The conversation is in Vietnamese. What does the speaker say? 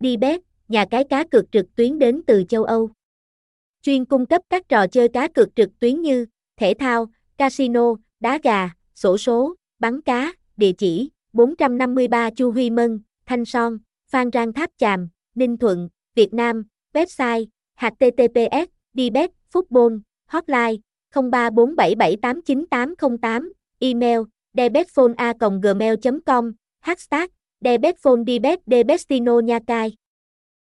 Dbet, nhà cái cá cược trực tuyến đến từ châu Âu. Chuyên cung cấp các trò chơi cá cược trực tuyến như thể thao, casino, đá gà, sổ số, bắn cá, địa chỉ 453 Chu Huy Mân, Thanh Son, Phan Rang Tháp Chàm, Ninh Thuận, Việt Nam, website https dbet football hotline 0347789808 email debetphonea gmail com hashtag debet debestino nha cai